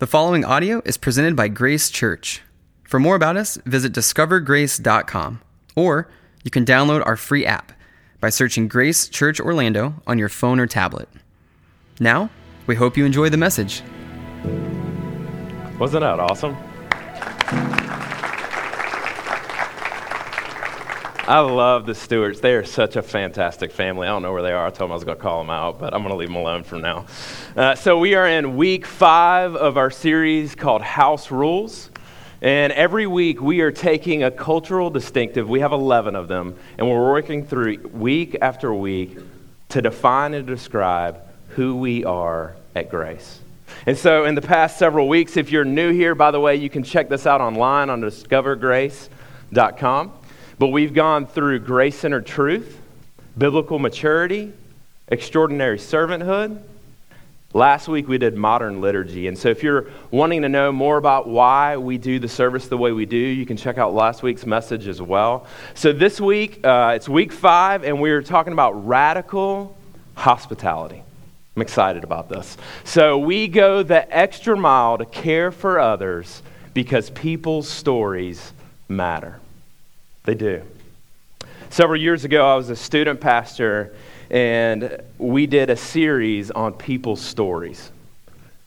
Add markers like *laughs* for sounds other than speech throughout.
The following audio is presented by Grace Church. For more about us, visit discovergrace.com or you can download our free app by searching Grace Church Orlando on your phone or tablet. Now, we hope you enjoy the message. Wasn't that awesome? I love the Stewarts. They are such a fantastic family. I don't know where they are. I told them I was going to call them out, but I'm going to leave them alone for now. Uh, so, we are in week five of our series called House Rules. And every week we are taking a cultural distinctive, we have 11 of them, and we're working through week after week to define and describe who we are at Grace. And so, in the past several weeks, if you're new here, by the way, you can check this out online on discovergrace.com. But we've gone through grace centered truth, biblical maturity, extraordinary servanthood. Last week we did modern liturgy. And so if you're wanting to know more about why we do the service the way we do, you can check out last week's message as well. So this week, uh, it's week five, and we're talking about radical hospitality. I'm excited about this. So we go the extra mile to care for others because people's stories matter. They do. Several years ago, I was a student pastor, and we did a series on people's stories.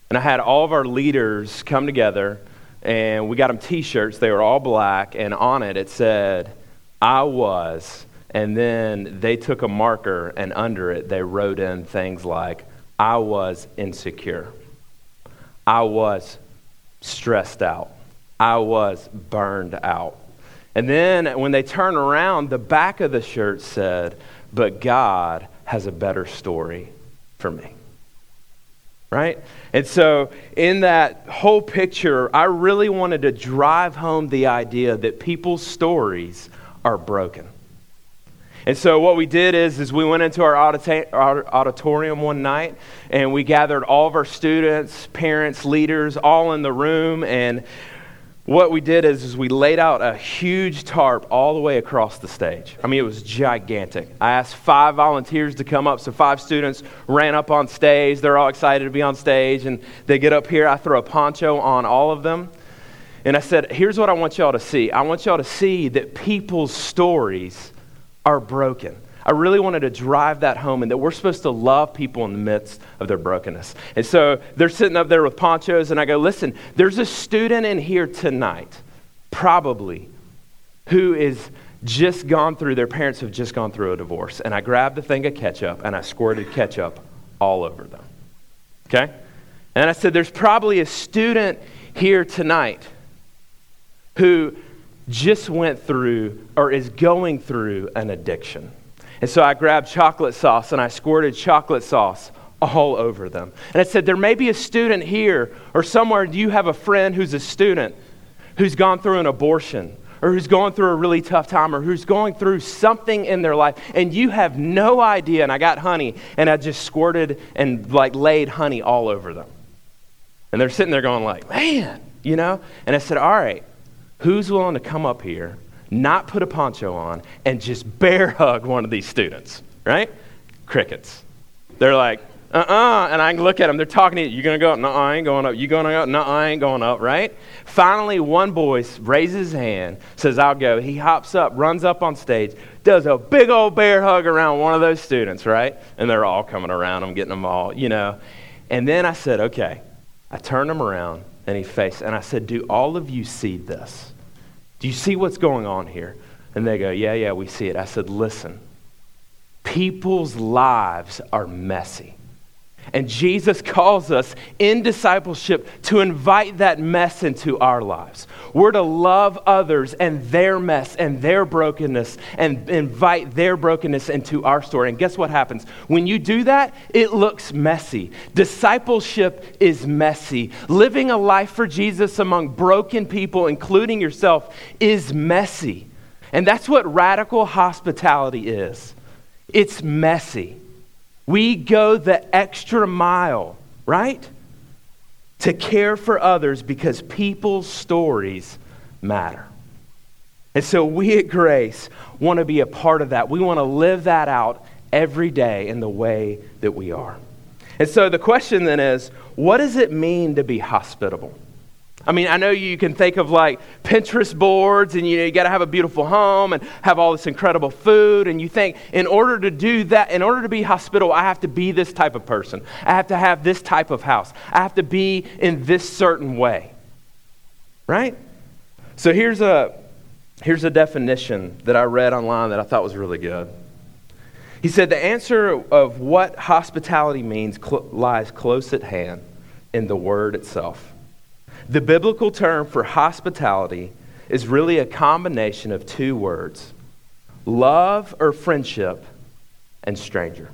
And I had all of our leaders come together, and we got them t shirts. They were all black, and on it, it said, I was. And then they took a marker, and under it, they wrote in things like, I was insecure. I was stressed out. I was burned out. And then when they turn around, the back of the shirt said, But God has a better story for me. Right? And so, in that whole picture, I really wanted to drive home the idea that people's stories are broken. And so what we did is, is we went into our auditorium one night and we gathered all of our students, parents, leaders, all in the room, and what we did is, is we laid out a huge tarp all the way across the stage. I mean, it was gigantic. I asked five volunteers to come up, so five students ran up on stage. They're all excited to be on stage, and they get up here. I throw a poncho on all of them. And I said, Here's what I want y'all to see I want y'all to see that people's stories are broken. I really wanted to drive that home and that we're supposed to love people in the midst of their brokenness. And so they're sitting up there with ponchos, and I go, listen, there's a student in here tonight, probably, who is just gone through, their parents have just gone through a divorce. And I grabbed a thing of ketchup and I squirted ketchup all over them. Okay? And I said, there's probably a student here tonight who just went through or is going through an addiction. And so I grabbed chocolate sauce and I squirted chocolate sauce all over them. And I said, There may be a student here or somewhere, you have a friend who's a student who's gone through an abortion or who's going through a really tough time or who's going through something in their life and you have no idea? And I got honey and I just squirted and like laid honey all over them. And they're sitting there going like, Man, you know? And I said, All right, who's willing to come up here not put a poncho on, and just bear hug one of these students, right? Crickets. They're like, uh uh-uh. uh and I look at them. They're talking to you. You're going to go up? No, I ain't going up. You going to go up? No, I ain't going up, right? Finally, one boy raises his hand, says, I'll go. He hops up, runs up on stage, does a big old bear hug around one of those students, right? And they're all coming around him, getting them all, you know. And then I said, okay. I turned him around, and he faced, and I said, do all of you see this? Do you see what's going on here? And they go, Yeah, yeah, we see it. I said, Listen, people's lives are messy. And Jesus calls us in discipleship to invite that mess into our lives. We're to love others and their mess and their brokenness and invite their brokenness into our story. And guess what happens? When you do that, it looks messy. Discipleship is messy. Living a life for Jesus among broken people, including yourself, is messy. And that's what radical hospitality is it's messy. We go the extra mile, right? To care for others because people's stories matter. And so we at Grace want to be a part of that. We want to live that out every day in the way that we are. And so the question then is what does it mean to be hospitable? I mean, I know you can think of like Pinterest boards and you know you got to have a beautiful home and have all this incredible food and you think in order to do that, in order to be hospitable, I have to be this type of person. I have to have this type of house. I have to be in this certain way. Right? So here's a here's a definition that I read online that I thought was really good. He said the answer of what hospitality means cl- lies close at hand in the word itself. The biblical term for hospitality is really a combination of two words love or friendship and stranger.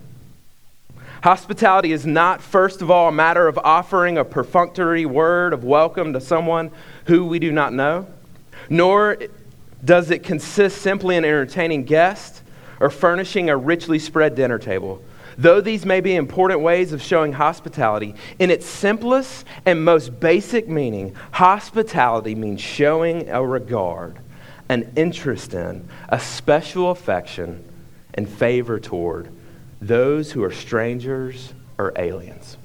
Hospitality is not, first of all, a matter of offering a perfunctory word of welcome to someone who we do not know, nor does it consist simply in entertaining guests or furnishing a richly spread dinner table. Though these may be important ways of showing hospitality, in its simplest and most basic meaning, hospitality means showing a regard, an interest in, a special affection, and favor toward those who are strangers or aliens.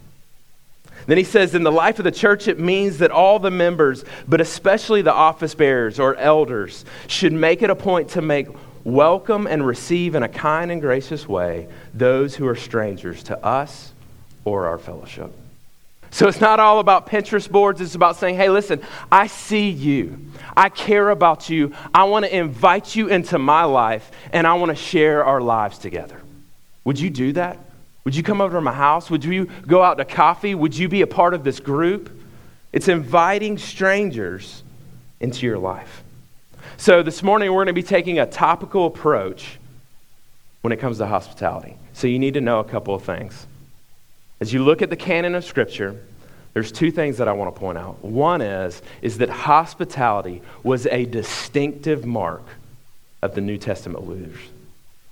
Then he says, in the life of the church, it means that all the members, but especially the office bearers or elders, should make it a point to make welcome and receive in a kind and gracious way those who are strangers to us or our fellowship. So it's not all about Pinterest boards. It's about saying, hey, listen, I see you. I care about you. I want to invite you into my life, and I want to share our lives together. Would you do that? Would you come over to my house? Would you go out to coffee? Would you be a part of this group? It's inviting strangers into your life. So, this morning we're going to be taking a topical approach when it comes to hospitality. So, you need to know a couple of things. As you look at the canon of Scripture, there's two things that I want to point out. One is, is that hospitality was a distinctive mark of the New Testament leaders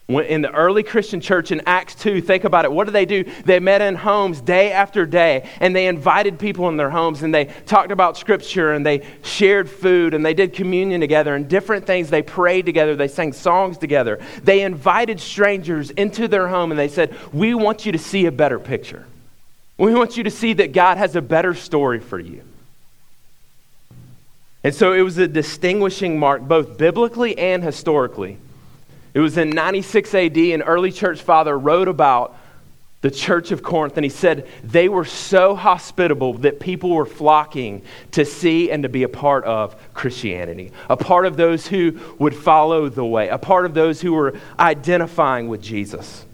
in the early Christian church in Acts 2, think about it. What did they do? They met in homes day after day, and they invited people in their homes, and they talked about Scripture, and they shared food, and they did communion together, and different things. They prayed together, they sang songs together. They invited strangers into their home, and they said, We want you to see a better picture. We want you to see that God has a better story for you. And so it was a distinguishing mark, both biblically and historically. It was in 96 AD, an early church father wrote about the church of Corinth, and he said they were so hospitable that people were flocking to see and to be a part of Christianity, a part of those who would follow the way, a part of those who were identifying with Jesus.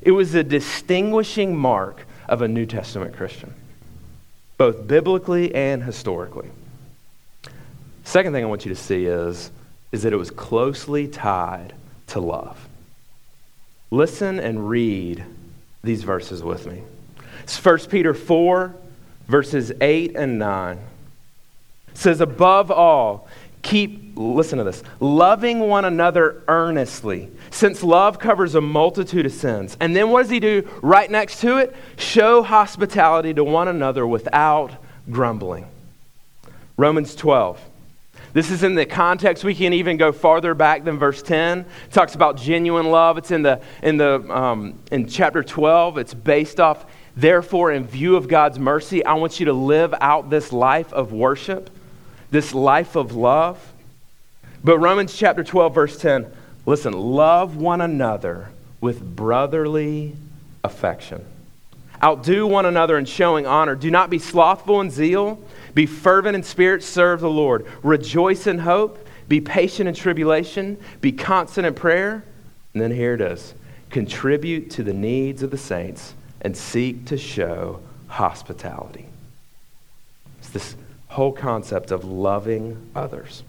It was a distinguishing mark of a New Testament Christian, both biblically and historically. Second thing I want you to see is, is that it was closely tied to love. Listen and read these verses with me. It's 1 Peter 4, verses 8 and 9. It says, Above all, keep, listen to this, loving one another earnestly, since love covers a multitude of sins. And then what does he do right next to it? Show hospitality to one another without grumbling. Romans 12. This is in the context. We can even go farther back than verse 10. It talks about genuine love. It's in, the, in, the, um, in chapter 12. It's based off, therefore, in view of God's mercy, I want you to live out this life of worship, this life of love. But Romans chapter 12, verse 10 listen, love one another with brotherly affection. Outdo one another in showing honor. Do not be slothful in zeal. Be fervent in spirit, serve the Lord. Rejoice in hope. Be patient in tribulation. Be constant in prayer. And then here it is contribute to the needs of the saints and seek to show hospitality. It's this whole concept of loving others.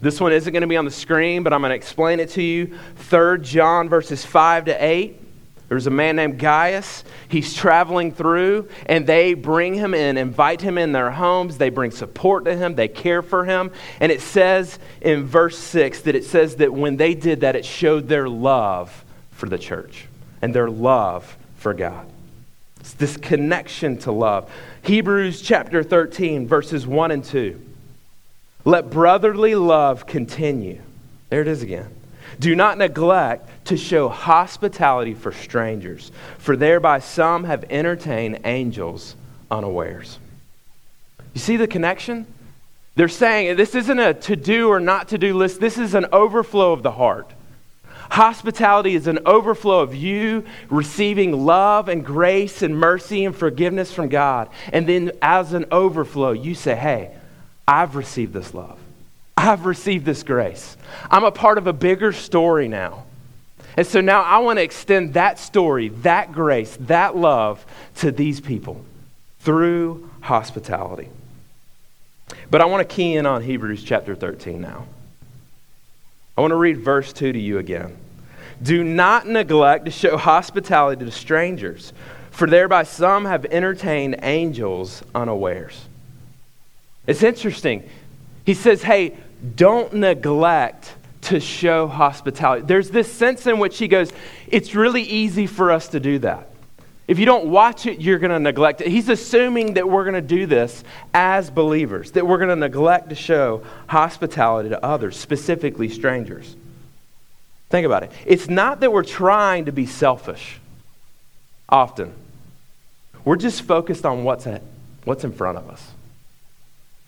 This one isn't going to be on the screen, but I'm going to explain it to you. 3 John verses 5 to 8. There's a man named Gaius. He's traveling through, and they bring him in, invite him in their homes. They bring support to him, they care for him. And it says in verse 6 that it says that when they did that, it showed their love for the church and their love for God. It's this connection to love. Hebrews chapter 13, verses 1 and 2. Let brotherly love continue. There it is again. Do not neglect to show hospitality for strangers, for thereby some have entertained angels unawares. You see the connection? They're saying this isn't a to do or not to do list, this is an overflow of the heart. Hospitality is an overflow of you receiving love and grace and mercy and forgiveness from God. And then, as an overflow, you say, Hey, I've received this love. I've received this grace. I'm a part of a bigger story now. And so now I want to extend that story, that grace, that love to these people through hospitality. But I want to key in on Hebrews chapter 13 now. I want to read verse 2 to you again. Do not neglect to show hospitality to strangers, for thereby some have entertained angels unawares. It's interesting. He says, hey, don't neglect to show hospitality. There's this sense in which he goes, it's really easy for us to do that. If you don't watch it, you're going to neglect it. He's assuming that we're going to do this as believers, that we're going to neglect to show hospitality to others, specifically strangers. Think about it. It's not that we're trying to be selfish often, we're just focused on what's, at, what's in front of us.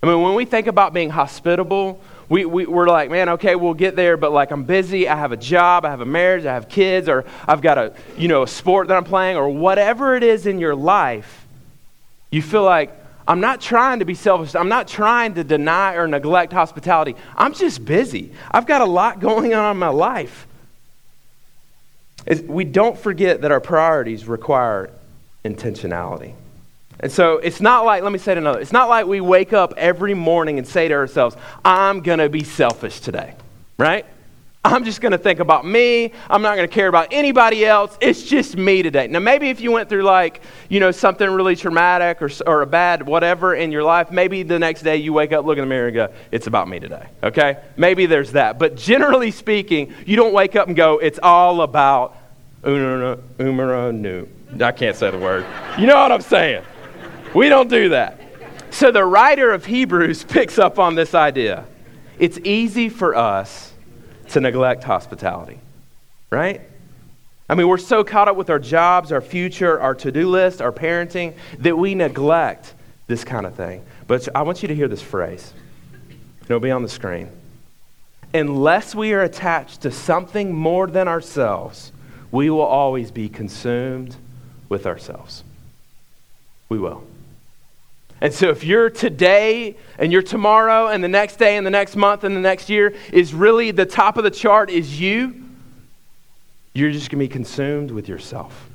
I mean, when we think about being hospitable, we, we, we're like, man, okay, we'll get there, but like I'm busy, I have a job, I have a marriage, I have kids, or I've got a, you know, a sport that I'm playing, or whatever it is in your life, you feel like, I'm not trying to be selfish. I'm not trying to deny or neglect hospitality. I'm just busy. I've got a lot *laughs* going on in my life. It's, we don't forget that our priorities require intentionality. And so it's not like, let me say it another, it's not like we wake up every morning and say to ourselves, I'm going to be selfish today, right? I'm just going to think about me. I'm not going to care about anybody else. It's just me today. Now, maybe if you went through like, you know, something really traumatic or, or a bad whatever in your life, maybe the next day you wake up, look in the mirror and go, it's about me today. Okay? Maybe there's that. But generally speaking, you don't wake up and go, it's all about umara nu. I can't say the word. You know what I'm saying? We don't do that. So the writer of Hebrews *laughs* picks up on this idea. It's easy for us to neglect hospitality, right? I mean, we're so caught up with our jobs, our future, our to do list, our parenting, that we neglect this kind of thing. But I want you to hear this phrase. It'll be on the screen. Unless we are attached to something more than ourselves, we will always be consumed with ourselves. We will. And so, if you're today and you're tomorrow and the next day and the next month and the next year is really the top of the chart is you, you're just going to be consumed with yourself.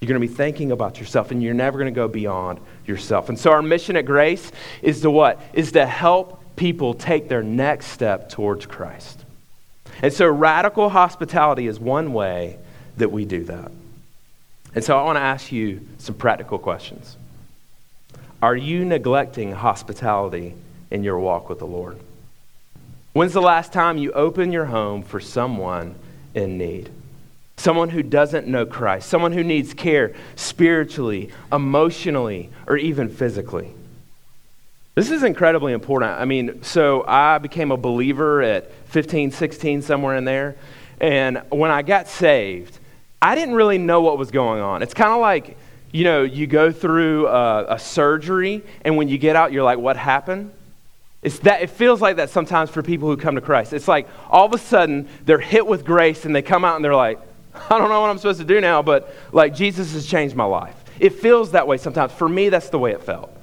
You're going to be thinking about yourself and you're never going to go beyond yourself. And so, our mission at Grace is to what? Is to help people take their next step towards Christ. And so, radical hospitality is one way that we do that. And so, I want to ask you some practical questions. Are you neglecting hospitality in your walk with the Lord? When's the last time you opened your home for someone in need? Someone who doesn't know Christ, someone who needs care spiritually, emotionally, or even physically. This is incredibly important. I mean, so I became a believer at 15, 16, somewhere in there. And when I got saved, I didn't really know what was going on. It's kind of like you know, you go through a, a, surgery, and when you get out, you're like, what happened? It's that, it feels like that sometimes for people who come to Christ. It's like all of a sudden they're hit with grace and they come out and they're like, *laughs* I don't know what I'm supposed to do now, but like Jesus has changed my life. It feels that way sometimes. For me, that's the way it felt.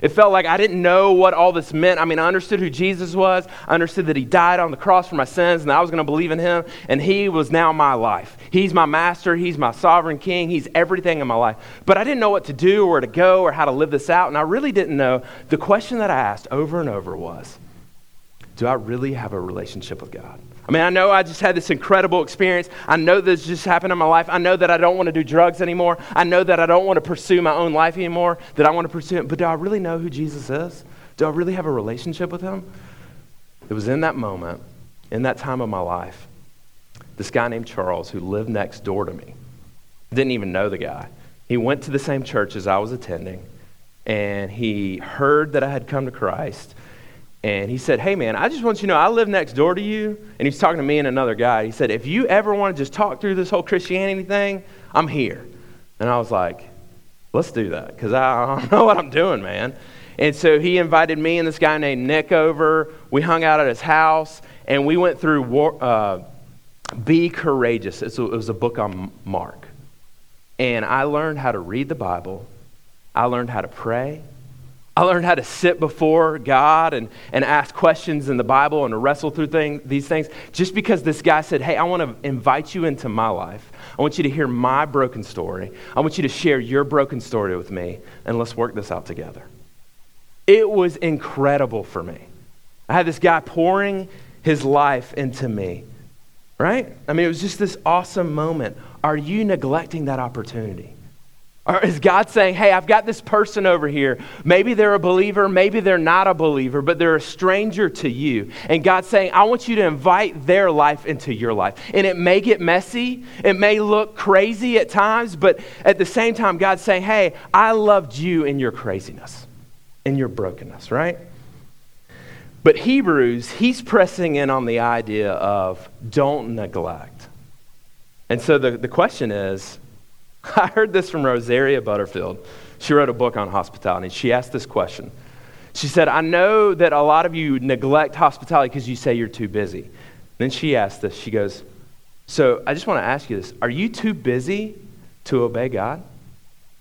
It felt like I didn't know what all this meant. I mean, I understood who Jesus was. I understood that he died on the cross for my sins and I was going to believe in him. And he was now my life. He's my master. He's my sovereign king. He's everything in my life. But I didn't know what to do or to go or how to live this out. And I really didn't know. The question that I asked over and over was Do I really have a relationship with God? I mean, I know I just had this incredible experience. I know this just happened in my life. I know that I don't want to do drugs anymore. I know that I don't want to pursue my own life anymore, that I want to pursue it. But do I really know who Jesus is? Do I really have a relationship with him? It was in that moment, in that time of my life, this guy named Charles, who lived next door to me, didn't even know the guy. He went to the same church as I was attending, and he heard that I had come to Christ And he said, Hey, man, I just want you to know I live next door to you. And he's talking to me and another guy. He said, If you ever want to just talk through this whole Christianity thing, I'm here. And I was like, Let's do that because *laughs* I don't know what I'm doing, man. And so he invited me and this guy named Nick over. We hung out at his house and we went through war, uh, Be Courageous. it was a book on Mark. And I learned how to read the Bible, I learned how to pray. I learned how to sit before God and, and ask questions in the Bible and to wrestle through thing, these things just because this guy said, Hey, I want to invite you into my life. I want you to hear my broken story. I want you to share your broken story with me, and let's work this out together. It was incredible for me. I had this guy pouring his life into me, right? I mean, it was just this awesome moment. Are you neglecting that opportunity? Or is God saying, hey, I've got this person over here. Maybe they're a believer, maybe they're not a believer, but they're a stranger to you. And God's saying, I want you to invite their life into your life. And it may get messy, it may look crazy at times, but at the same time, God's saying, hey, I loved you in your craziness, in your brokenness, right? But Hebrews, he's pressing in on the idea of don't neglect. And so the, the question is, *laughs* I heard this from Rosaria Butterfield. She wrote a book on hospitality. She asked this question. She said, I know that a lot of you neglect hospitality because you say you're too busy. Then she asked this. She goes, So I just want to ask you this Are you too busy to obey God?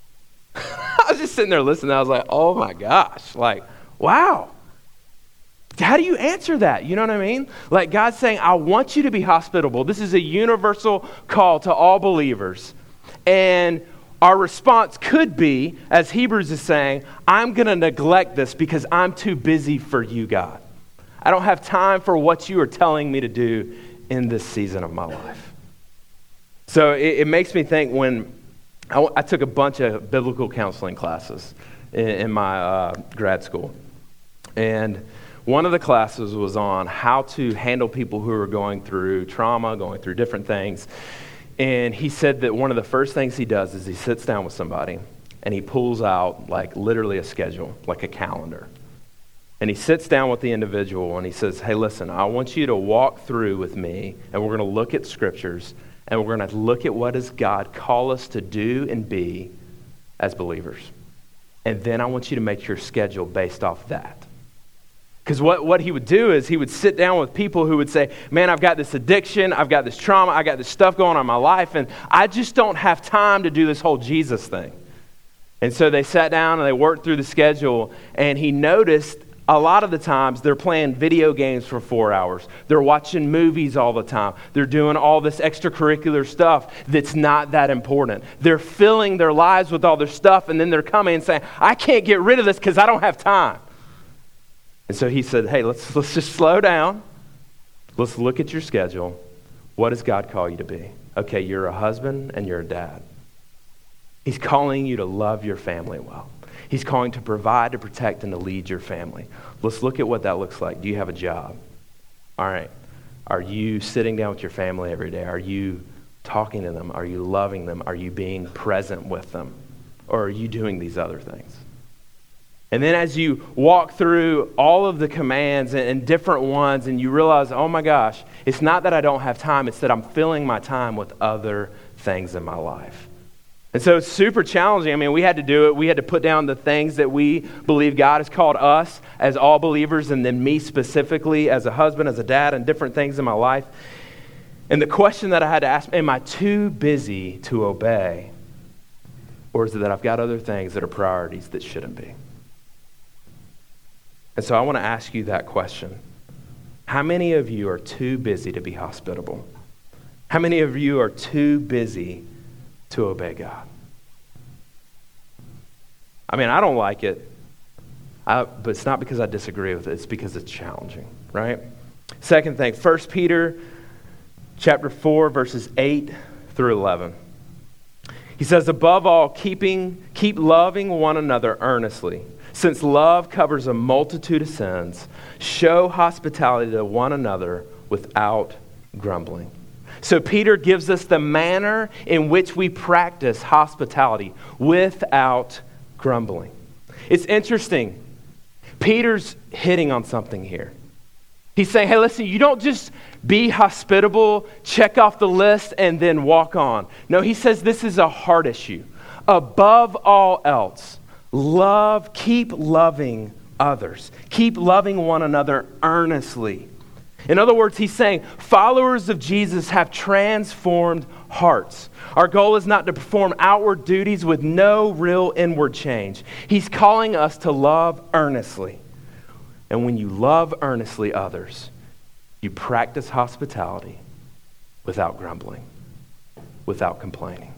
*laughs* I was just sitting there listening. I was like, Oh my gosh. Like, wow. How do you answer that? You know what I mean? Like God's saying, I want you to be hospitable. This is a universal call to all believers. And our response could be, as Hebrews is saying, I'm going to neglect this because I'm too busy for you, God. I don't have time for what you are telling me to do in this season of my life. So it, it makes me think when I, I, took a bunch of biblical counseling classes in, in my uh, grad school. And one of the classes was on how to handle people who are going through trauma, going through different things. And he said that one of the first things he does is he sits down with somebody and he pulls out, like, literally a schedule, like a calendar. And he sits down with the individual and he says, Hey, listen, I want you to walk through with me and we're going to look at scriptures and we're going to look at what does God call us to do and be as believers. And then I want you to make your schedule based off that. Because what, what he would do is he would sit down with people who would say, Man, I've got this addiction, I've got this trauma, I got this stuff going on in my life, and I just don't have time to do this whole Jesus thing. And so they sat down and they worked through the schedule, and he noticed a lot of the times they're playing video games for four hours. They're watching movies all the time. They're doing all this extracurricular stuff that's not that important. They're filling their lives with all their stuff, and then they're coming and saying, I can't get rid of this because I don't have time. And so he said, hey, let's, let's just slow down. Let's look at your schedule. What does God call you to be? Okay, you're a husband and you're a dad. He's calling you to love your family well. He's calling to provide, to protect, and to lead your family. Let's look at what that looks like. Do you have a job? All right. Are you sitting down with your family every day? Are you talking to them? Are you loving them? Are you being present with them? Or are you doing these other things? And then as you walk through all of the commands and, and, different ones, and you realize, oh my gosh, it's not that I don't have time, it's that I'm filling my time with other things in my life. And so it's super challenging. I mean, we had to do it. We had to put down the things that we believe God has called us as all believers, and then me specifically as a husband, as a dad, and different things in my life. And the question that I had to ask am I too busy to obey? Or is it that I've got other things that are priorities that shouldn't be? And so I want to ask you that question. How many of you are too busy to be hospitable? How many of you are too busy to obey God? I mean, I don't like it, I, but it's not because I disagree with it, it's because it's challenging, right? Second thing, 1 Peter chapter 4, verses 8 through 11. He says, above all, keeping, keep loving one another earnestly since love covers a multitude of sins, show hospitality to one another without grumbling. So, Peter gives us the manner in which we practice hospitality without grumbling. It's interesting. Peter's hitting on something here. He's saying, hey, listen, you don't just be hospitable, check off the list, and then walk on. No, he says this is a heart issue. Above all else, love, keep loving others, keep loving one another earnestly. In other words, he's saying followers of Jesus have transformed hearts. Our goal is not to perform outward duties with no real inward change. He's calling us to love earnestly. And when you love earnestly others, you practice hospitality without grumbling, without complaining.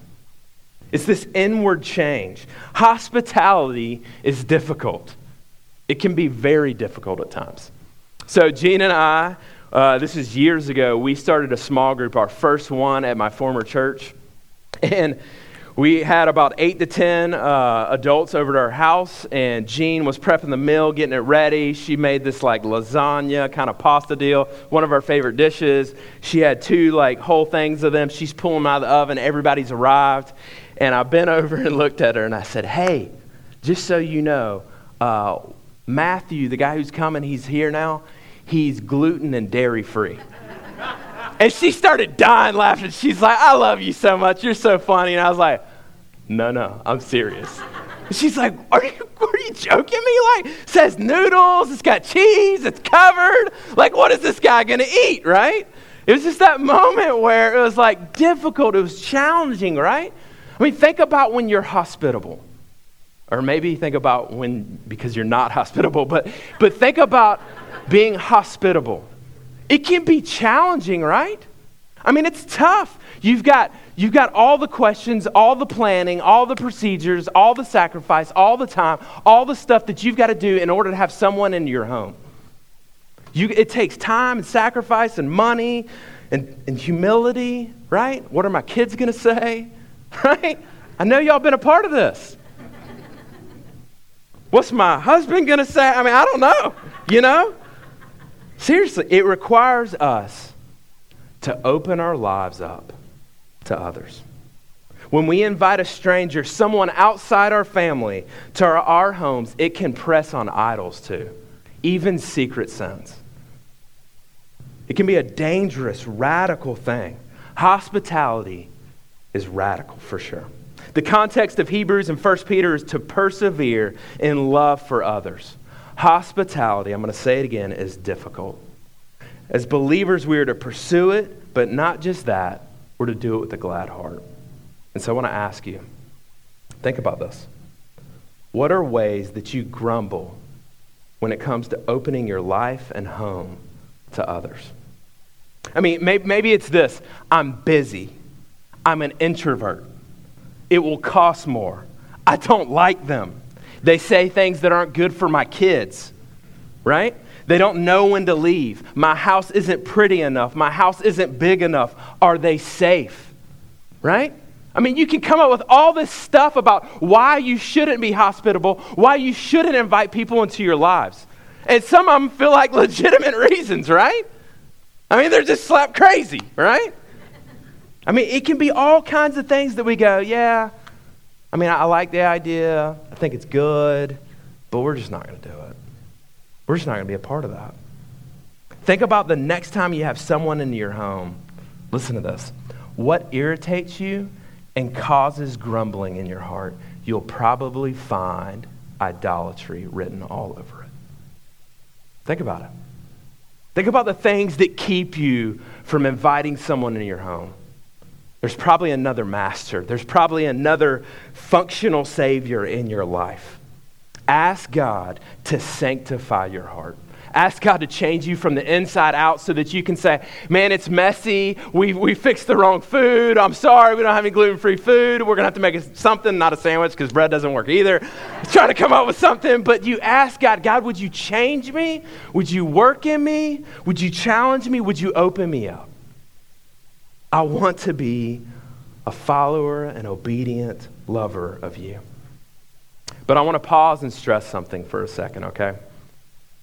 It's this inward change. Hospitality is difficult. It can be very difficult at times. So, Jean and I, uh, this is years ago, we started a small group, our first one at my former church. And we had about eight to ten uh, adults over to our house, and Jean was prepping the meal, getting it ready. She made this like lasagna kind of pasta deal, one of our favorite dishes. She had two like whole things of them. She's pulling them out of the oven. Everybody's arrived, and I bent over and looked at her, and I said, "Hey, just so you know, uh, Matthew, the guy who's coming, he's here now. He's gluten and dairy free." And she started dying laughing. She's like, I love you so much. You're so funny. And I was like, no, no, I'm serious. She's like, are you, are you joking me? Like, says noodles, it's got cheese, it's covered. Like, what is this guy going to eat, right? It was just that moment where it was like difficult, it was challenging, right? I mean, think about when you're hospitable. Or maybe think about when, because you're not *laughs* hospitable, but, but think about being hospitable. It can be challenging, right? I mean, it's tough. You've got, you've got all the questions, all the planning, all the procedures, all the sacrifice, all the time, all the stuff that you've got to do in order to have someone in your home. You, it takes time and sacrifice and money and, and humility, right? What are my kids going to say? *laughs* Right? I know y'all been a part of this. What's my husband going to say? I mean, I don't know, you know? Seriously, it requires us to open our lives up to others. When we invite a stranger, someone outside our family, to our, our homes, it can press on idols too, even secret sins. It can be a dangerous, radical thing. Hospitality is radical for sure. The context of Hebrews and 1 Peter is to persevere in love for others. Hospitality, I'm going to say it again, is difficult. As believers, we are to pursue it, but not just that, we're to do it with a glad heart. And so I want to ask you think about this. What are ways that you grumble when it comes to opening your life and home to others? I mean, maybe it's this I'm busy, I'm an introvert, it will cost more, I don't like them. They say things that aren't good for my kids, right? They don't know when to leave. My house isn't pretty enough. My house isn't big enough. Are they safe? Right? I mean, you can come up with all this stuff about why you shouldn't be hospitable, why you shouldn't invite people into your lives. And some of them feel like *laughs* legitimate reasons, right? I mean, they're just slap crazy, right? I mean, it can be all kinds of things that we go, yeah, I mean, I, I like the idea, I think it's good, but we're just not going to do it. We're just not going to be a part of that. Think about the next time you have someone in your home. Listen to this. What irritates you and causes grumbling in your heart, you'll probably find idolatry written all over it. Think about it. Think about the things that keep you from inviting someone in your home. There's probably another master, there's probably another functional savior in your life. Ask God to sanctify your heart. Ask God to change you from the inside out so that you can say, Man, it's messy. We, we fixed the wrong food. I'm sorry. We don't have any gluten free food. We're going to have to make something, not a sandwich, because bread doesn't work either. Trying to come up with something. But you ask God, God, would you change me? Would you work in me? Would you challenge me? Would you open me up? I want to be a follower and obedient lover of you. But I want to pause and stress something for a second, okay?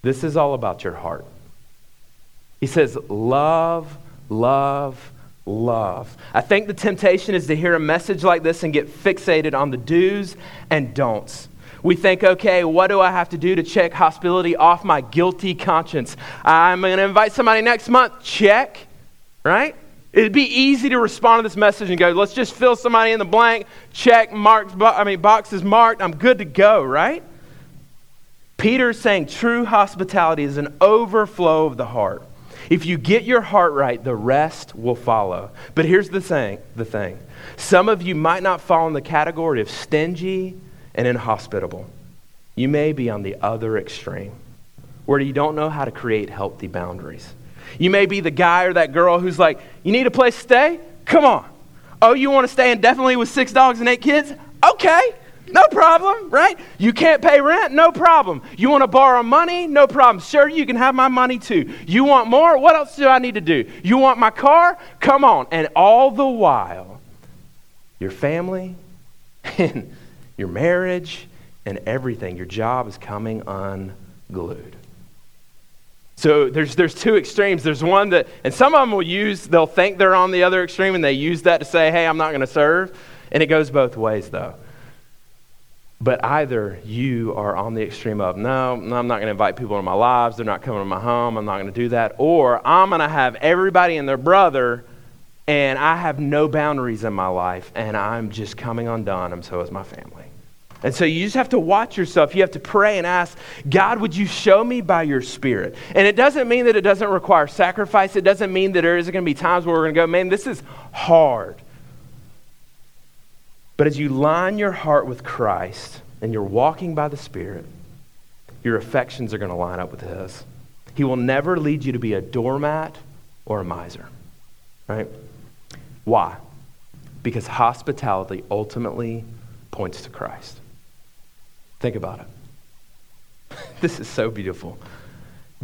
This is all about your heart. He says, Love, love, love. I think the temptation is to hear a message like this and get fixated on the do's and don'ts. We think, okay, what do I have to do to check hospitality off my guilty conscience? I'm going to invite somebody next month. Check, right? It'd be easy to respond to this message and go, let's just fill somebody in the blank, check, marked, I mean, boxes marked, I'm good to go, right? Peter's saying true hospitality is an overflow of the heart. If you get your heart right, the rest will follow. But here's the thing, the thing. Some of you might not fall in the category of stingy and inhospitable. You may be on the other extreme, where you don't know how to create healthy boundaries. You may be the guy or that girl who's like, You need a place to stay? Come on. Oh, you want to stay indefinitely with six dogs and eight kids? Okay. No problem, right? You can't pay rent? No problem. You want to borrow money? No problem. Sure, you can have my money too. You want more? What else do I need to do? You want my car? Come on. And all the while, your family *laughs* and your marriage and everything, your job is coming unglued. So there's, there's two extremes. There's one that, and some of them will use, they'll think they're on the other extreme and they use that to say, hey, I'm not going to serve. And it goes both ways, though. But either you are on the extreme of, no, no I'm not going to invite people into my lives. They're not coming to my home. I'm not going to do that. Or I'm going to have everybody and their brother, and I have no boundaries in my life, and I'm just coming undone, and so is my family. And so you just have to watch yourself. You have to pray and ask, God, would you show me by your Spirit? And it doesn't mean that it doesn't require sacrifice. It doesn't mean that there isn't going to be times where we're going to go, man, this is hard. But as you line your heart with Christ and you're walking by the Spirit, your affections are going to line up with His. He will never lead you to be a doormat or a miser. Right? Why? Because hospitality ultimately points to Christ. Think about it. this is so beautiful.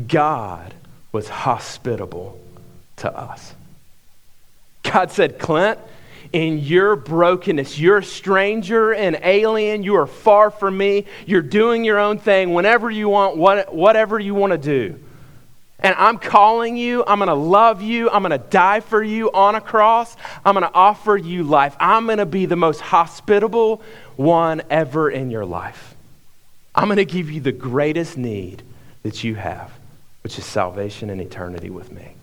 God was hospitable to us. God said, Clint, in your brokenness. You're a stranger and alien. You are far from me. You're doing your own thing whenever you want, whatever you want to do. And I'm calling you. I'm going to love you. I'm going to die for you on a cross. I'm going to offer you life. I'm going to be the most hospitable one ever in your life. I'm going to give you the greatest need that you have, which is salvation and eternity with me.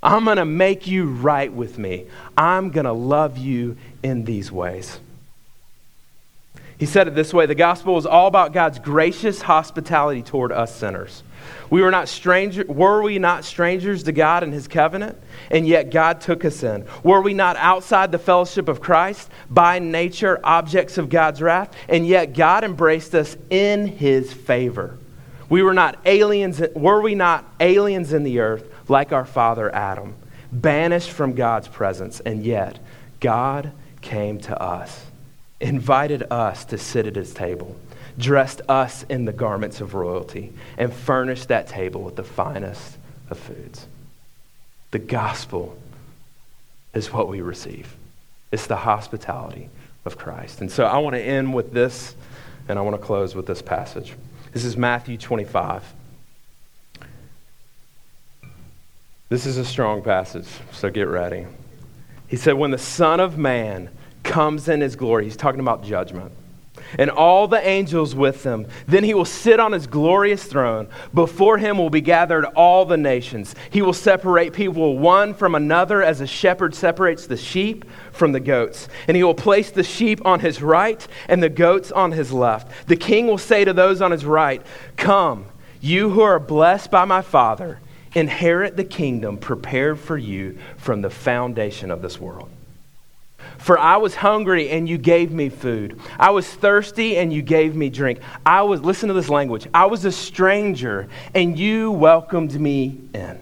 I'm going to make you right with me. I'm going to love you in these ways. He said it this way the gospel is all about God's gracious hospitality toward us sinners. We were not stranger, were we not strangers to God and his covenant? And yet God took us in. Were we not outside the fellowship of Christ, by nature objects of God's wrath? And yet God embraced us in his favor. We were not aliens, were we not aliens in the earth? like our father Adam, banished from God's presence, and yet God came to us, invited us to sit at his table, dressed us in the garments of royalty, and furnished that table with the finest of foods. The gospel is what we receive. It's the hospitality of Christ. And so I want to end with this, and I want to close with this passage. This is Matthew 25. This is a strong passage, so get ready. He said, When the Son of Man comes in his glory, he's talking about judgment, and all the angels with him, then he will sit on his glorious throne. Before him will be gathered all the nations. He will separate people one from another as a shepherd separates the sheep from the goats. And he will place the sheep on his right and the goats on his left. The king will say to those on his right, Come, you who are blessed by my Father inherit the kingdom prepared for you from the foundation of this world. For I was hungry and you gave me food. I was thirsty and you gave me drink. I was, listen to this language, I was a stranger and you welcomed me in.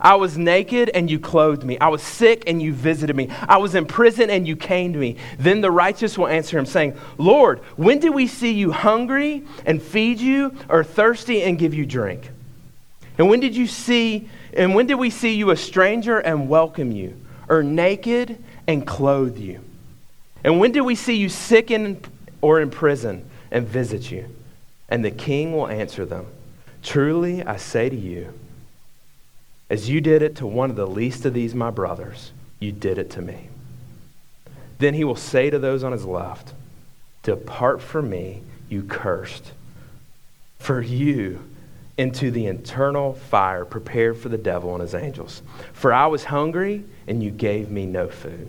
I was naked and you clothed me. I was sick and you visited me. I was in prison and you came to me. Then the righteous will answer him, saying, Lord, when did we see you hungry and feed you, or thirsty and give you drink? And when did you see, and when did we see you a stranger and welcome you, or naked and clothe you? And when did we see you sick in, or in prison and visit you? And the king will answer them Truly I say to you, as you did it to one of the least of these my brothers, you did it to me. Then he will say to those on his left, Depart from me, you cursed. For you into the eternal fire prepared for the devil and his angels. For I was hungry, and you gave me no food.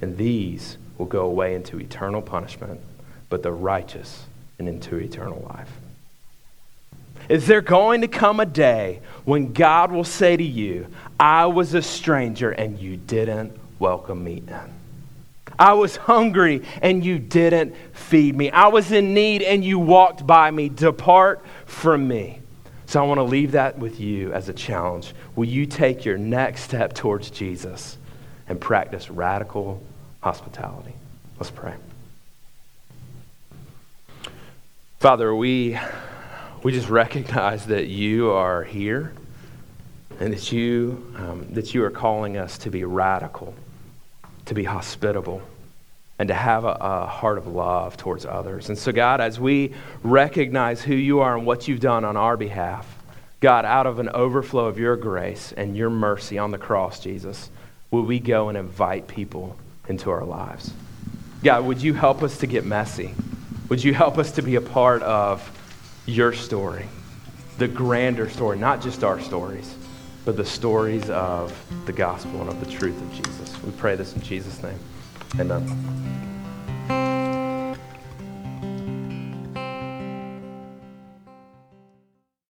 And these will go away into eternal punishment, but the righteous and into eternal life. Is there going to come a day when God will say to you, I was a stranger and you didn't welcome me in? I was hungry and you didn't feed me. I was in need and you walked by me. Depart from me. So I want to leave that with you as a challenge. Will you take your next step towards Jesus and practice radical hospitality? Let's pray. Father, we, we just recognize that you are here and that you, um, that you are calling us to be radical to be hospitable and to have a, a, heart of love towards others. And so, God, as we recognize who you are and what you've done on our behalf, God, out of an overflow of your grace and your mercy on the cross, Jesus, will we go and invite people into our lives? God, would you help us to get messy? Would you help us to be a part of your story, the grander story, not just our stories? but the stories of the gospel and of the truth of Jesus. We pray this in Jesus' name. Amen.